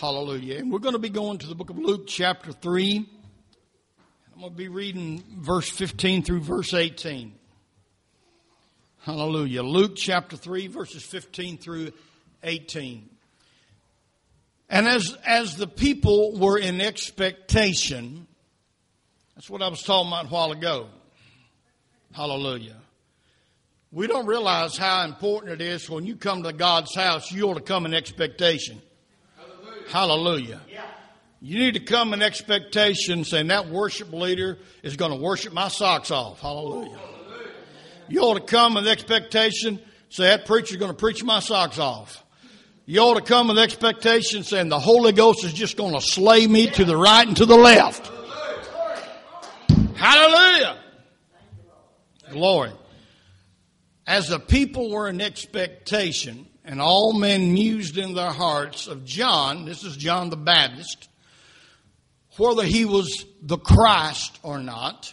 Hallelujah. And we're going to be going to the book of Luke, chapter 3. I'm going to be reading verse 15 through verse 18. Hallelujah. Luke chapter 3, verses 15 through 18. And as, as the people were in expectation, that's what I was talking about a while ago. Hallelujah. We don't realize how important it is when you come to God's house, you ought to come in expectation. Hallelujah. Hallelujah. Yeah. You need to come in expectation saying that worship leader is going to worship my socks off. Hallelujah. Hallelujah. You ought to come with expectation, say that preacher's going to preach my socks off. You ought to come with expectation saying the Holy Ghost is just going to slay me to the right and to the left. Hallelujah. Glory. As the people were in expectation, and all men mused in their hearts of John, this is John the Baptist, whether he was the Christ or not,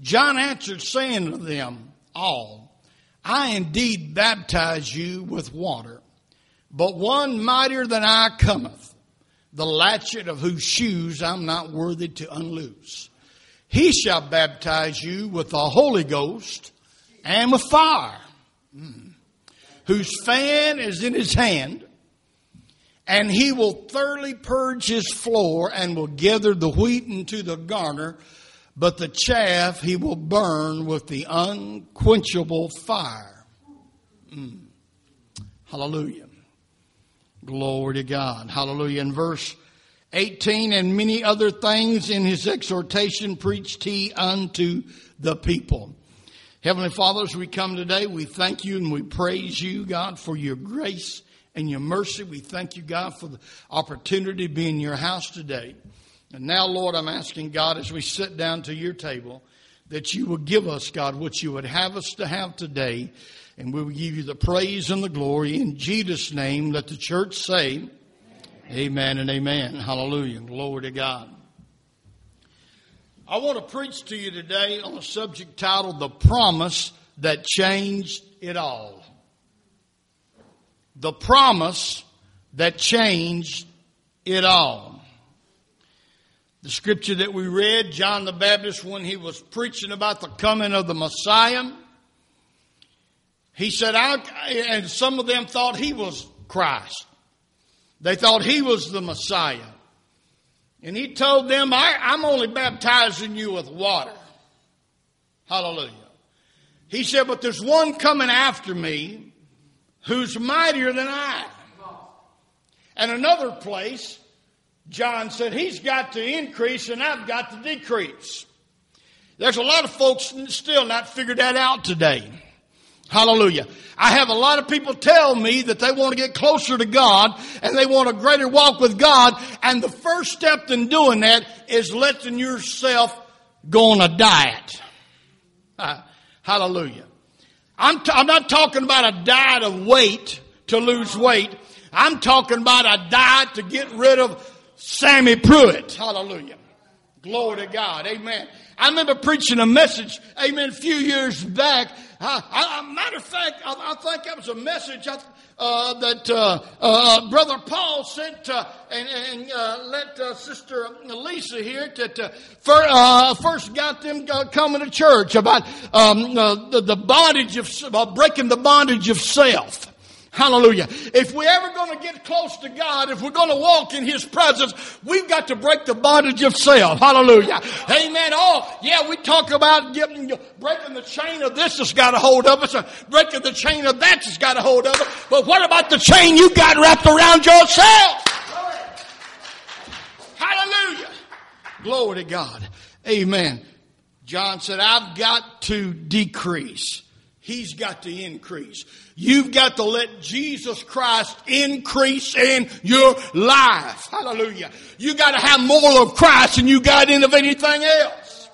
John answered, saying to them all, I indeed baptize you with water but one mightier than I cometh, the latchet of whose shoes I'm not worthy to unloose. He shall baptize you with the Holy Ghost and with fire, mm. Whose fan is in his hand, and he will thoroughly purge his floor and will gather the wheat into the garner, but the chaff he will burn with the unquenchable fire. Mm. Hallelujah. Glory to God. Hallelujah. In verse 18, and many other things in his exhortation preached he unto the people. Heavenly Father, as we come today, we thank you and we praise you, God, for your grace and your mercy. We thank you, God, for the opportunity to be in your house today. And now, Lord, I'm asking God as we sit down to your table that you will give us, God, what you would have us to have today and we will give you the praise and the glory in Jesus' name. Let the church say, Amen, amen and amen. Hallelujah. Glory to God. I want to preach to you today on a subject titled The Promise That Changed It All. The Promise That Changed It All. The scripture that we read, John the Baptist, when he was preaching about the coming of the Messiah, he said, I, and some of them thought he was Christ. They thought he was the Messiah. And he told them, I, I'm only baptizing you with water. Hallelujah. He said, but there's one coming after me who's mightier than I. And another place, John said, he's got to increase and I've got to decrease. There's a lot of folks still not figured that out today. Hallelujah. I have a lot of people tell me that they want to get closer to God and they want a greater walk with God. And the first step in doing that is letting yourself go on a diet. Uh, hallelujah. I'm, t- I'm not talking about a diet of weight to lose weight. I'm talking about a diet to get rid of Sammy Pruitt. Hallelujah. Glory to God. Amen. I remember preaching a message, amen, a few years back. I, I, matter of fact, I, I, think that was a message uh, that uh, uh, Brother Paul sent uh, and, and uh, let Sister Lisa here that first got them coming to church about um, the, the, bondage of breaking the bondage of self. Hallelujah. If we're ever going to get close to God, if we're going to walk in His presence, we've got to break the bondage of self. Hallelujah. Amen. Oh, yeah, we talk about getting, breaking the chain of this has got a hold of us, breaking the chain of that has got a hold of us. But what about the chain you got wrapped around yourself? Hallelujah. Glory to God. Amen. John said, I've got to decrease. He's got to increase. You've got to let Jesus Christ increase in your life. Hallelujah. You got to have more of Christ than you got in of anything else.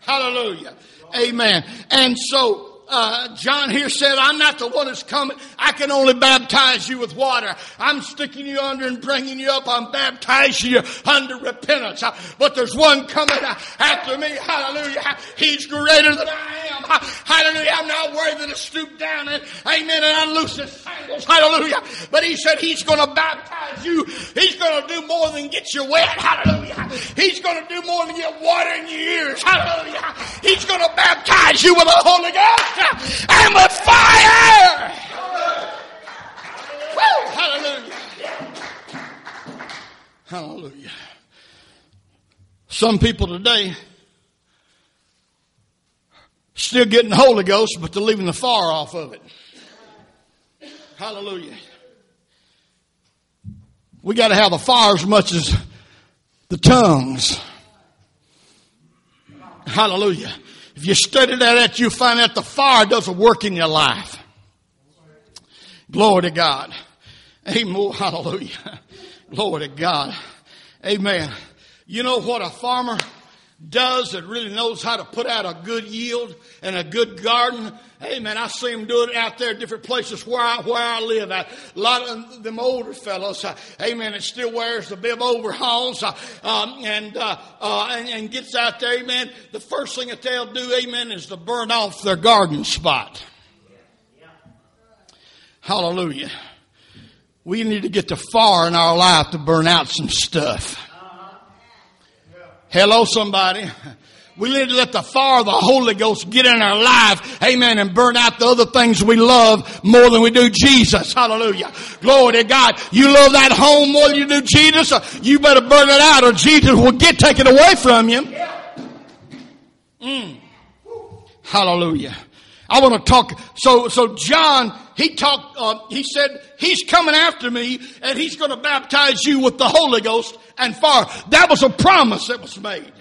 Hallelujah. Amen. And so, uh, John here said, I'm not the one that's coming. I can only baptize you with water. I'm sticking you under and bringing you up. I'm baptizing you under repentance. Uh, but there's one coming uh, after me. Hallelujah. He's greater than I am. Uh, hallelujah. I'm not worthy to stoop down and, amen, and unloose his sandals. Hallelujah. But he said he's going to baptize you. He's going to do more than get you wet. Hallelujah. He's going to do more than get water in your ears. Hallelujah. He's going to baptize you with the Holy Ghost and with fire. Woo, hallelujah. Hallelujah. Some people today still getting the Holy Ghost, but they're leaving the fire off of it. Hallelujah. We got to have the fire as much as the tongues. Hallelujah. If you study that, you find out the fire doesn't work in your life. Glory to God. Amen. Hallelujah. Glory to God. Amen. You know what a farmer does that really knows how to put out a good yield and a good garden. Hey man, I see them do it out there different places where I, where I live at. A lot of them older fellows, uh, amen, it still wears the bib overalls, uh, um, and, uh, uh, and, and gets out there, amen. The first thing that they'll do, amen, is to burn off their garden spot. Hallelujah. We need to get the fire in our life to burn out some stuff. Hello, somebody. We need to let the fire of the Holy Ghost get in our life, amen, and burn out the other things we love more than we do Jesus. Hallelujah. Glory to God. You love that home more than you do Jesus, you better burn it out or Jesus will get taken away from you. Mm. Hallelujah. I want to talk. So, so John, he talked, uh, he said, he's coming after me and he's going to baptize you with the Holy Ghost and far. That was a promise that was made.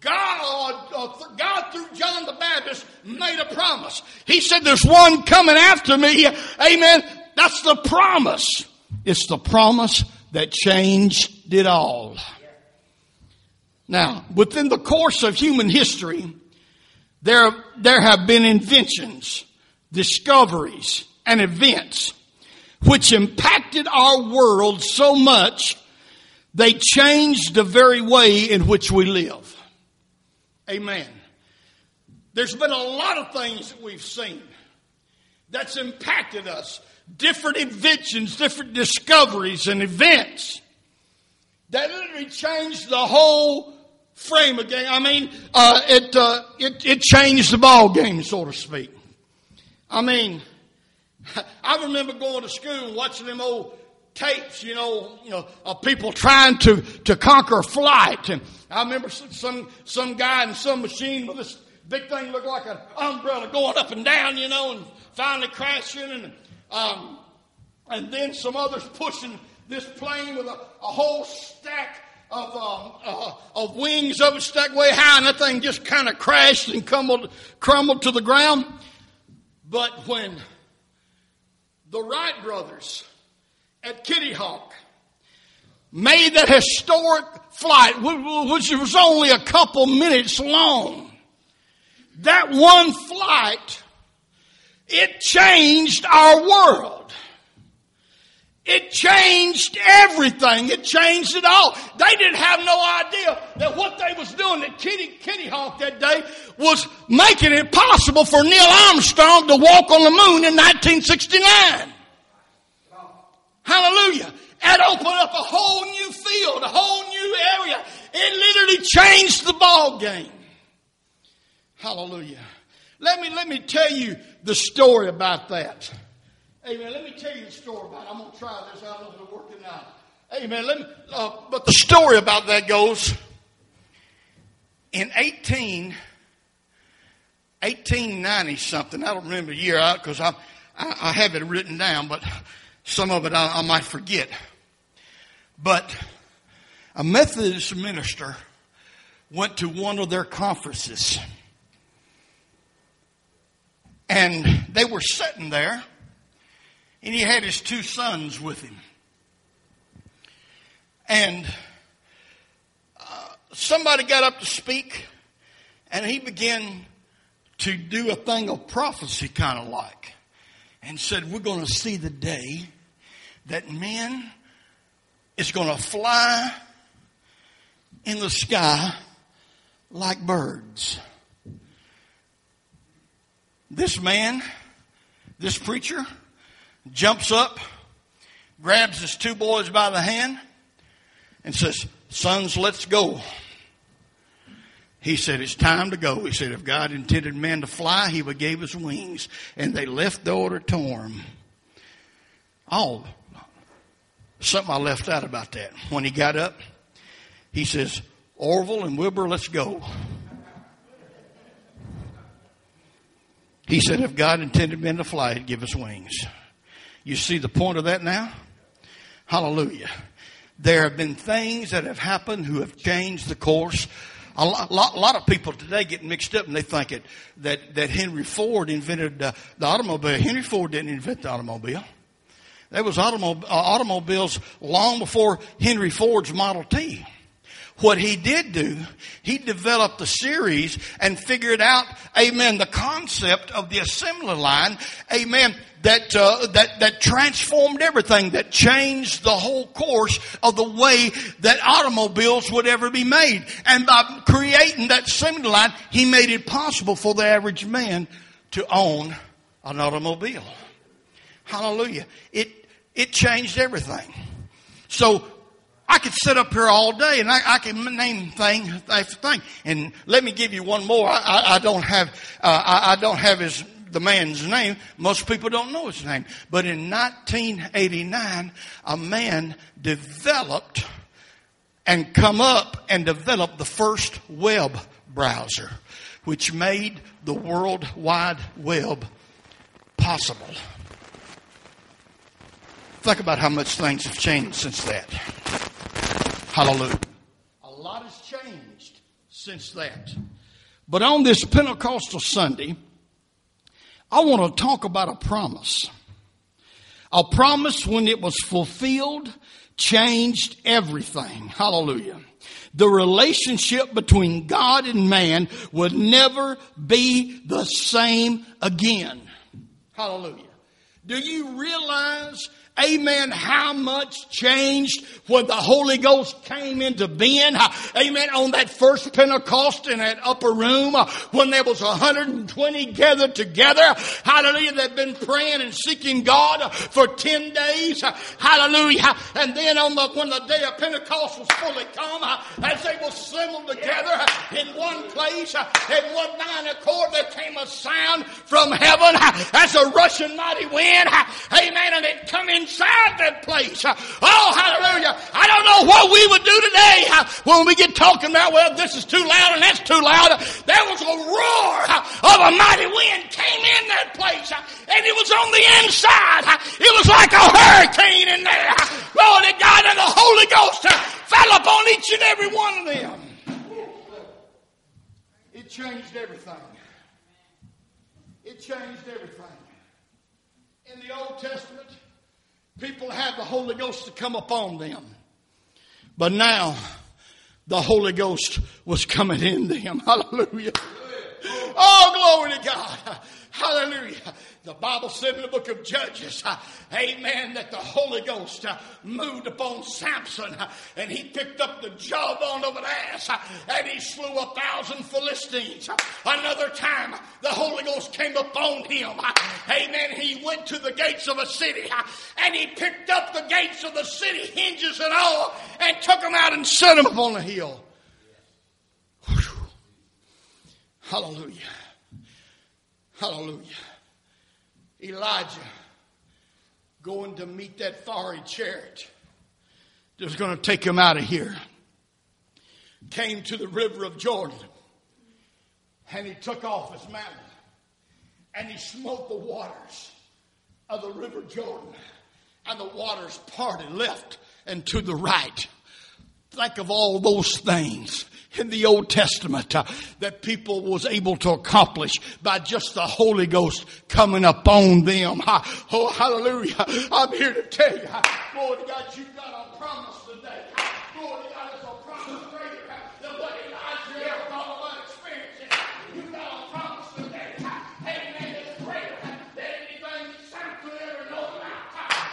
God, uh, God through John the Baptist made a promise. He said, there's one coming after me. Amen. That's the promise. It's the promise that changed it all. Now, within the course of human history, there, there have been inventions, discoveries, and events which impacted our world so much they changed the very way in which we live. Amen. There's been a lot of things that we've seen that's impacted us. Different inventions, different discoveries and events that literally changed the whole frame again. I mean, uh, it, uh, it, it changed the ball game, so to speak. I mean, I remember going to school and watching them old tapes, you know, you know, of people trying to, to conquer flight. And I remember some, some guy in some machine with this big thing looked like an umbrella going up and down, you know, and finally crashing. And, um, and then some others pushing this plane with a, a whole stack of, um, uh, of wings of it stuck way high, and that thing just kind of crashed and crumbled, crumbled to the ground. But when the Wright brothers at Kitty Hawk made that historic flight, which was only a couple minutes long, that one flight, it changed our world. It changed everything. It changed it all. They didn't have no idea that what they was doing at Kitty, Kitty Hawk that day was making it possible for Neil Armstrong to walk on the moon in 1969. Hallelujah. It opened up a whole new field, a whole new area. It literally changed the ball game. Hallelujah. Let me, let me tell you the story about that. Amen. Let me tell you the story about it. I'm going to try this. out. I don't know if it'll out. Amen. Let me, uh, but the story about that goes in 18, 1890 something. I don't remember the year out because I, I, I, have it written down, but some of it I, I might forget. But a Methodist minister went to one of their conferences. And they were sitting there and he had his two sons with him. And uh, somebody got up to speak, and he began to do a thing of prophecy, kind of like, and said, We're going to see the day that men is going to fly in the sky like birds. This man, this preacher, jumps up, grabs his two boys by the hand, and says, Sons, let's go. He said, It's time to go. He said, If God intended man to fly, he would give us wings. And they left the auditorium. Oh, something I left out about that. When he got up, he says, Orville and Wilbur, let's go. He said, if God intended men to fly, he'd give us wings. You see the point of that now? Hallelujah. There have been things that have happened who have changed the course. A lot, a lot of people today get mixed up and they think it, that, that Henry Ford invented uh, the automobile. Henry Ford didn't invent the automobile. There was automob- uh, automobiles long before Henry Ford's Model T. What he did do, he developed the series and figured out, amen, the concept of the assembly line, amen, that, uh, that, that transformed everything, that changed the whole course of the way that automobiles would ever be made. And by creating that assembly line, he made it possible for the average man to own an automobile. Hallelujah. It, it changed everything. So I could sit up here all day and I, I can name thing after thing. And let me give you one more. I, I, I don't have uh, I, I don't have his the man's name. Most people don't know his name. But in 1989, a man developed and come up and developed the first web browser, which made the World Wide Web possible. Think about how much things have changed since that. Hallelujah. A lot has changed since that. But on this Pentecostal Sunday, I want to talk about a promise. A promise when it was fulfilled changed everything. Hallelujah. The relationship between God and man would never be the same again. Hallelujah. Do you realize Amen. How much changed when the Holy Ghost came into being? Amen. On that first Pentecost in that upper room uh, when there was 120 gathered together. Hallelujah. They've been praying and seeking God for 10 days. Hallelujah. And then on the, when the day of Pentecost was fully come, uh, as they were assembled together in one place, uh, in one nine accord, there came a sound from heaven as a rushing mighty wind. Amen. And it come in inside that place. Oh, hallelujah. I don't know what we would do today when we get talking about, well, this is too loud and that's too loud. There was a roar of a mighty wind came in that place and it was on the inside. It was like a hurricane in there. Lord God and the Holy Ghost fell upon each and every one of them. It changed everything. It changed everything. In the Old Testament, people had the Holy Ghost to come upon them. But now, the Holy Ghost was coming in them. Hallelujah. Oh, glory to God. Hallelujah. The Bible said in the book of Judges, uh, amen, that the Holy Ghost uh, moved upon Samson uh, and he picked up the jawbone of an ass and he slew a thousand Philistines. Another time, the Holy Ghost came upon him. Amen. He went to the gates of a city and he picked up the gates of the city, hinges and all, and took them out and set them upon the hill. Whew. Hallelujah. Hallelujah. Elijah going to meet that fiery chariot that was going to take him out of here. Came to the river of Jordan and he took off his mantle and he smote the waters of the river Jordan and the waters parted left and to the right. Think of all those things in the Old Testament uh, that people was able to accomplish by just the Holy Ghost coming upon them. Oh, hallelujah. I'm here to tell you, Lord God, you've got a promise today. Lord God, it's a promise greater than what Elijah ever thought about experiencing. You've got a promise today. Amen. It's greater than anything that Samson ever known about.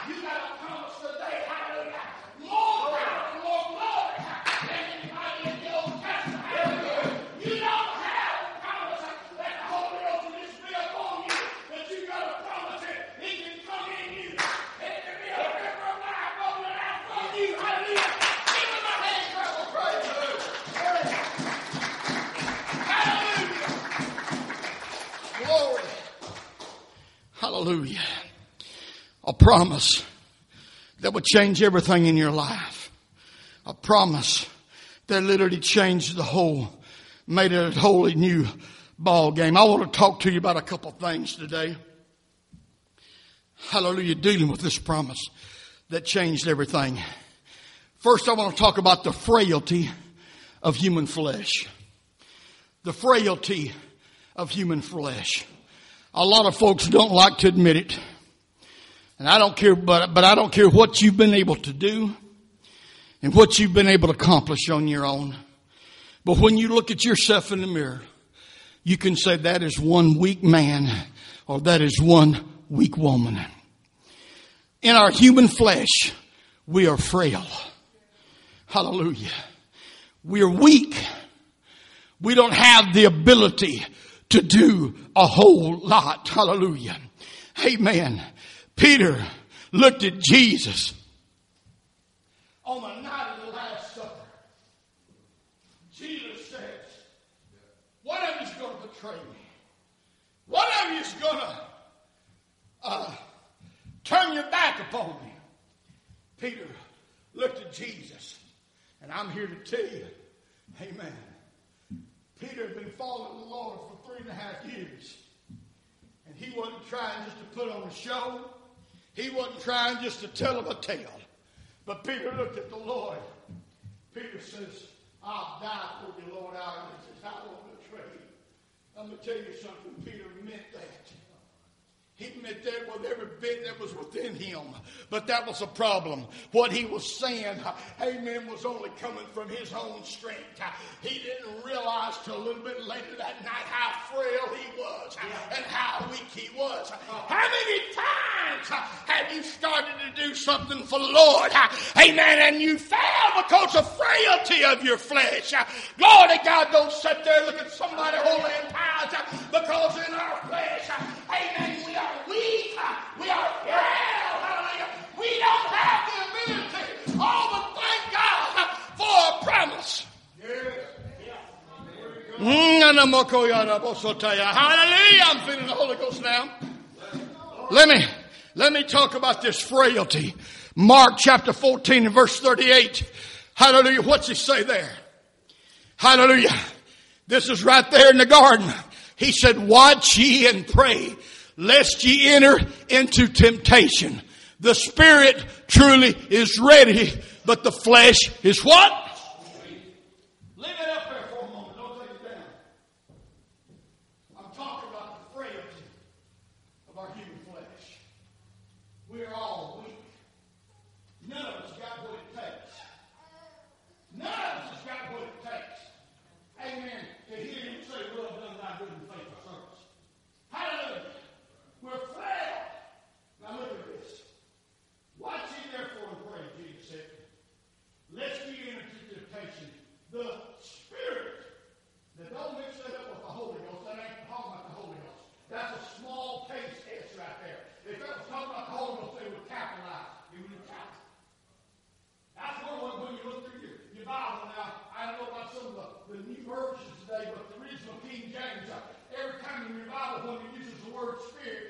You got a promise today. Hallelujah. More power, more glory than anybody in the Old Testament. You don't have a promise that the Holy Ghost will just be upon you Hallelujah. A promise that would change everything in your life. A promise that literally changed the whole, made it a wholly new ball game. I want to talk to you about a couple things today. Hallelujah, dealing with this promise that changed everything. First, I want to talk about the frailty of human flesh. The frailty of human flesh. A lot of folks don't like to admit it. And I don't care, but, but I don't care what you've been able to do and what you've been able to accomplish on your own. But when you look at yourself in the mirror, you can say that is one weak man or that is one weak woman. In our human flesh, we are frail. Hallelujah. We are weak. We don't have the ability to do a whole lot. Hallelujah. Amen. Peter looked at Jesus on the night of the Last Supper. Jesus says, One of you's going to betray me. One of you's going to uh, turn your back upon me. Peter looked at Jesus and I'm here to tell you, amen. Peter had been following the Lord for three and a half years. And he wasn't trying just to put on a show. He wasn't trying just to tell him a tale. But Peter looked at the Lord. Peter says, I'll die for you, Lord. I says, I won't betray you. Going to tell you something. Peter meant that. He meant that with every bit that was within him. But that was a problem. What he was saying, amen, was only coming from his own strength. He didn't realize till a little bit later that night how frail he was and how weak he was. How many times have you started to do something for the Lord, amen, and you fail because of frailty of your flesh? Glory to God, don't sit there looking at somebody holy and pious because in our flesh, amen, we are weak. We are frail. Hallelujah. We don't have the ability. Oh, but thank God for a promise. Mm, hallelujah. I'm feeling the Holy Ghost now. Let me, let me talk about this frailty. Mark chapter 14 and verse 38. Hallelujah. What's he say there? Hallelujah. This is right there in the garden. He said, watch ye and pray lest ye enter into temptation. The spirit truly is ready, but the flesh is what? James. Uh, every time in the Bible, when it uses the word spirit,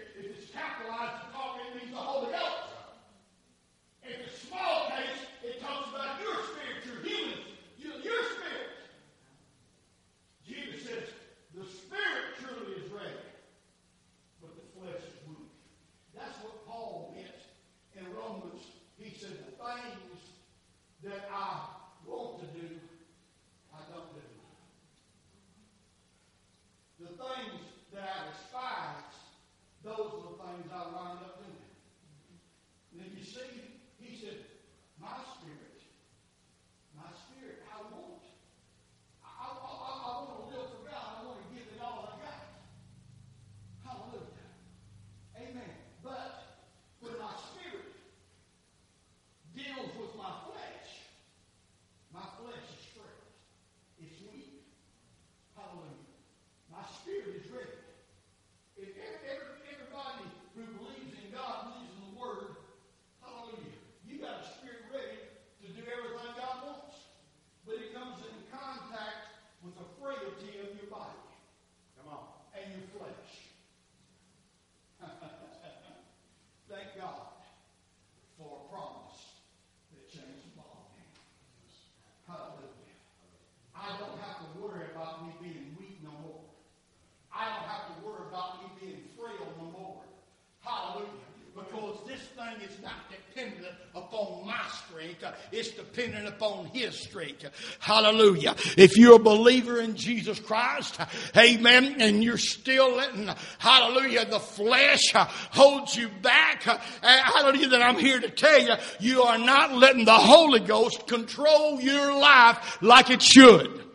It's dependent upon His strength. Hallelujah. If you're a believer in Jesus Christ, amen, and you're still letting, hallelujah, the flesh hold you back, hallelujah, then I'm here to tell you, you are not letting the Holy Ghost control your life like it should.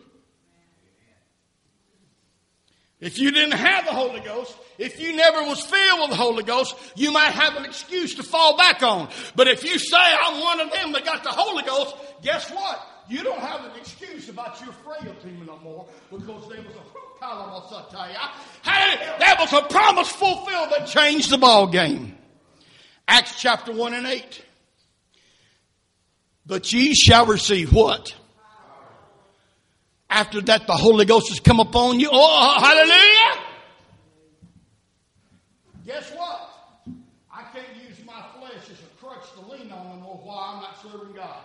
If you didn't have the Holy Ghost, if you never was filled with the Holy Ghost, you might have an excuse to fall back on. But if you say, I'm one of them that got the Holy Ghost, guess what? You don't have an excuse about your frailty no more because there was a hey, there was a promise fulfilled that changed the ball game. Acts chapter 1 and 8. But ye shall receive what? After that, the Holy Ghost has come upon you. Oh, hallelujah! Guess what? I can't use my flesh as a crutch to lean on no more while I'm not serving God.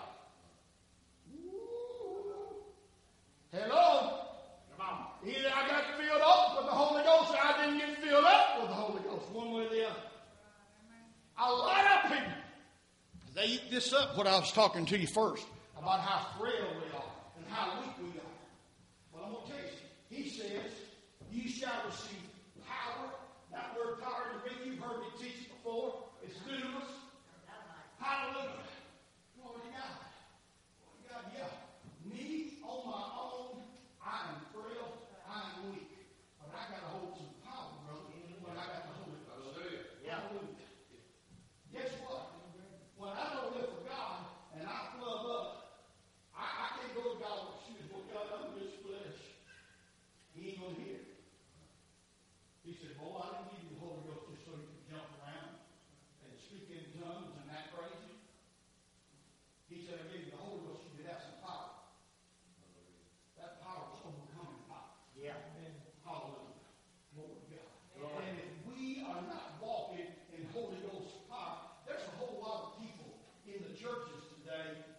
Hello? Either I got filled up with the Holy Ghost or I didn't get filled up with the Holy Ghost, one way or the other. A lot of people, they eat this up, what I was talking to you first, about how frail we are and how weak we are. He says, You shall receive power. That word power, in Greek—you've heard me teach before. It's dunamis. Hallelujah. today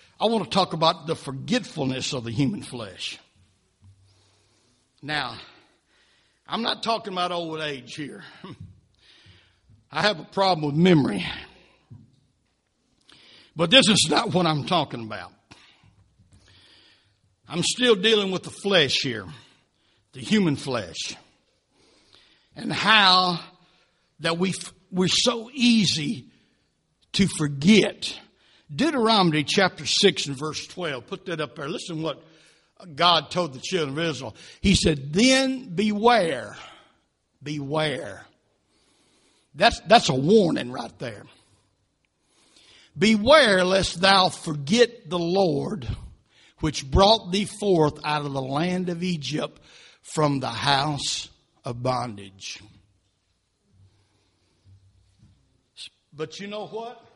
I want to talk about the forgetfulness of the human flesh. Now, I'm not talking about old age here. I have a problem with memory. But this is not what I'm talking about. I'm still dealing with the flesh here, the human flesh, and how that we we're so easy to forget. Deuteronomy chapter 6 and verse 12. Put that up there. Listen what God told the children of Israel. He said, Then beware, beware. That's, that's a warning right there. Beware lest thou forget the Lord, which brought thee forth out of the land of Egypt from the house of bondage. But you know what?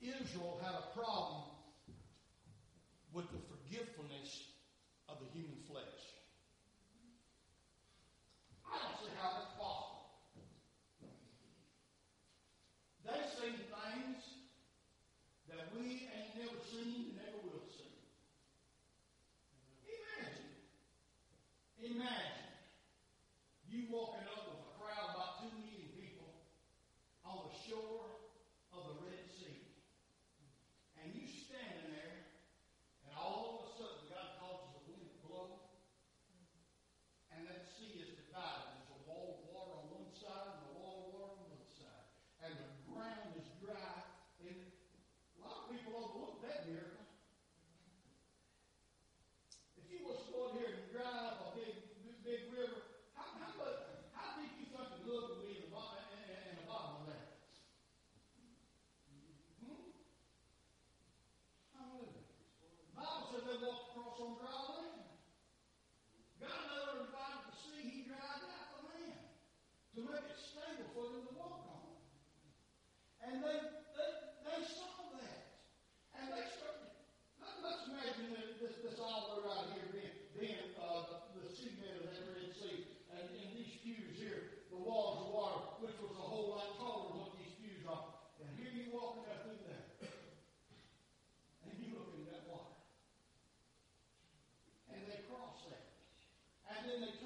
Israel had a problem with the And then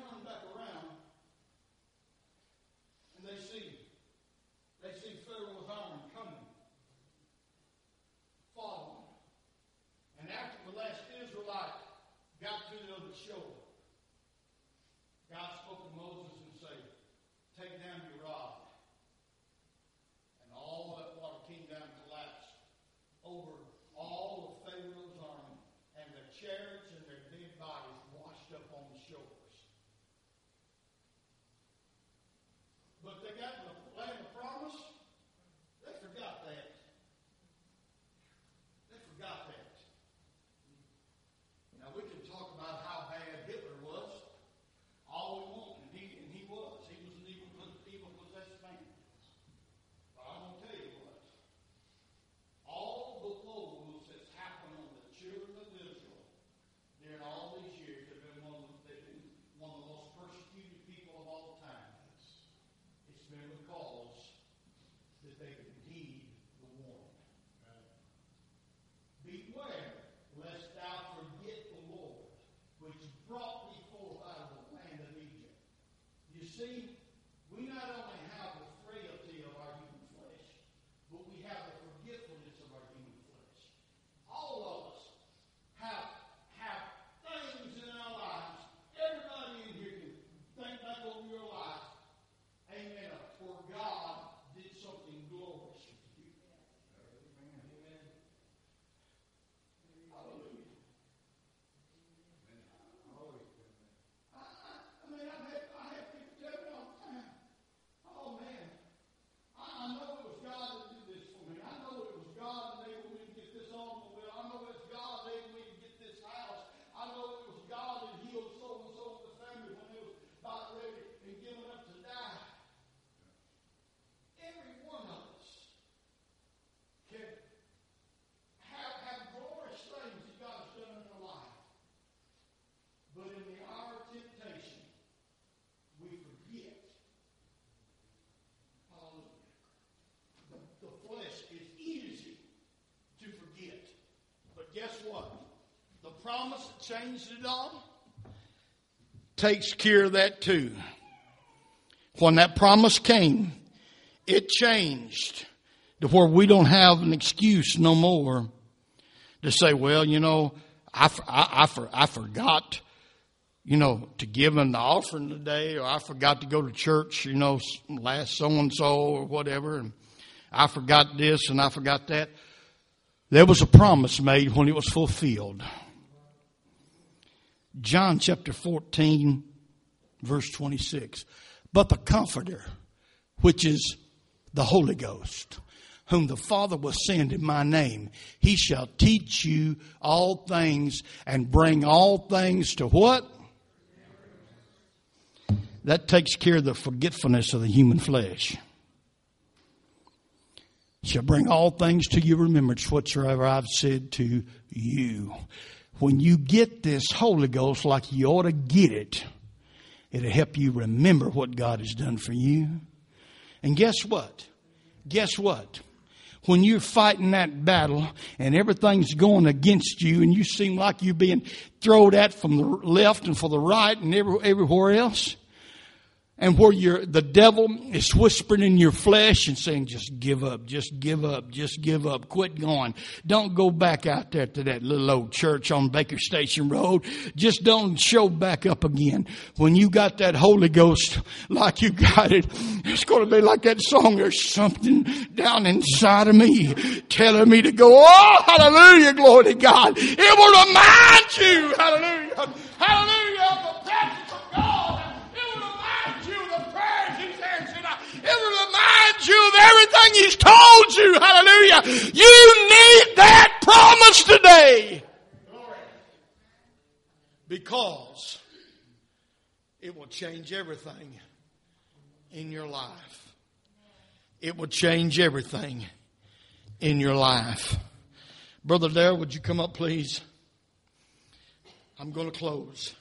changed it all takes care of that too. When that promise came, it changed to where we don't have an excuse no more to say, well, you know, I, I, I, I forgot, you know, to give the offering today, or I forgot to go to church, you know, last so and so or whatever, and I forgot this and I forgot that. There was a promise made when it was fulfilled. John chapter 14, verse 26. But the Comforter, which is the Holy Ghost, whom the Father will send in my name, he shall teach you all things and bring all things to what? That takes care of the forgetfulness of the human flesh. Shall bring all things to your remembrance whatsoever I've said to you. When you get this Holy Ghost like you ought to get it, it'll help you remember what God has done for you. And guess what? Guess what? When you're fighting that battle and everything's going against you and you seem like you're being thrown at from the left and for the right and every, everywhere else, and where you're, the devil is whispering in your flesh and saying, just give up, just give up, just give up, quit going. Don't go back out there to that little old church on Baker Station Road. Just don't show back up again. When you got that Holy Ghost like you got it, it's going to be like that song, there's something down inside of me telling me to go, oh, hallelujah, glory to God. It will remind you, hallelujah, hallelujah, you of everything He's told you. Hallelujah. You need that promise today. Because it will change everything in your life. It will change everything in your life. Brother Darrell, would you come up, please? I'm going to close.